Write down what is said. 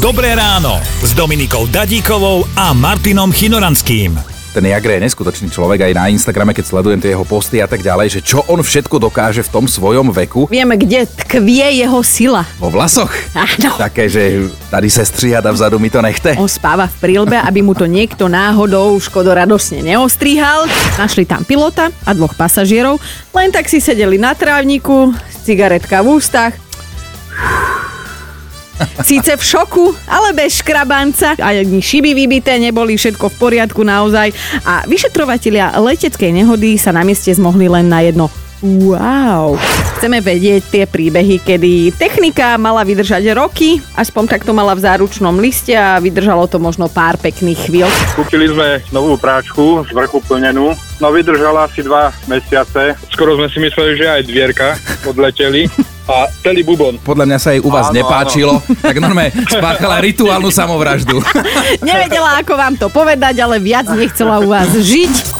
Dobré ráno s Dominikou Dadíkovou a Martinom Chinoranským. Ten Jagre je neskutočný človek aj na Instagrame, keď sledujem tie jeho posty a tak ďalej, že čo on všetko dokáže v tom svojom veku. Vieme, kde tkvie jeho sila. Vo vlasoch. Áno. Také, že tady se stříhat a vzadu mi to nechte. On spáva v prílbe, aby mu to niekto náhodou škodoradosne neostrihal. Našli tam pilota a dvoch pasažierov. Len tak si sedeli na trávniku, cigaretka v ústach. Síce v šoku, ale bez škrabanca. Ani šiby vybité neboli, všetko v poriadku naozaj. A vyšetrovatelia leteckej nehody sa na mieste zmohli len na jedno Wow. Chceme vedieť tie príbehy, kedy technika mala vydržať roky, aspoň tak to mala v záručnom liste a vydržalo to možno pár pekných chvíľ. Kúpili sme novú práčku z vrchu plnenú. No vydržala asi dva mesiace. Skoro sme si mysleli, že aj dvierka odleteli. A celý bubon. Podľa mňa sa jej u vás Áno, nepáčilo, tak normálne spáchala rituálnu samovraždu. Nevedela, ako vám to povedať, ale viac nechcela u vás žiť.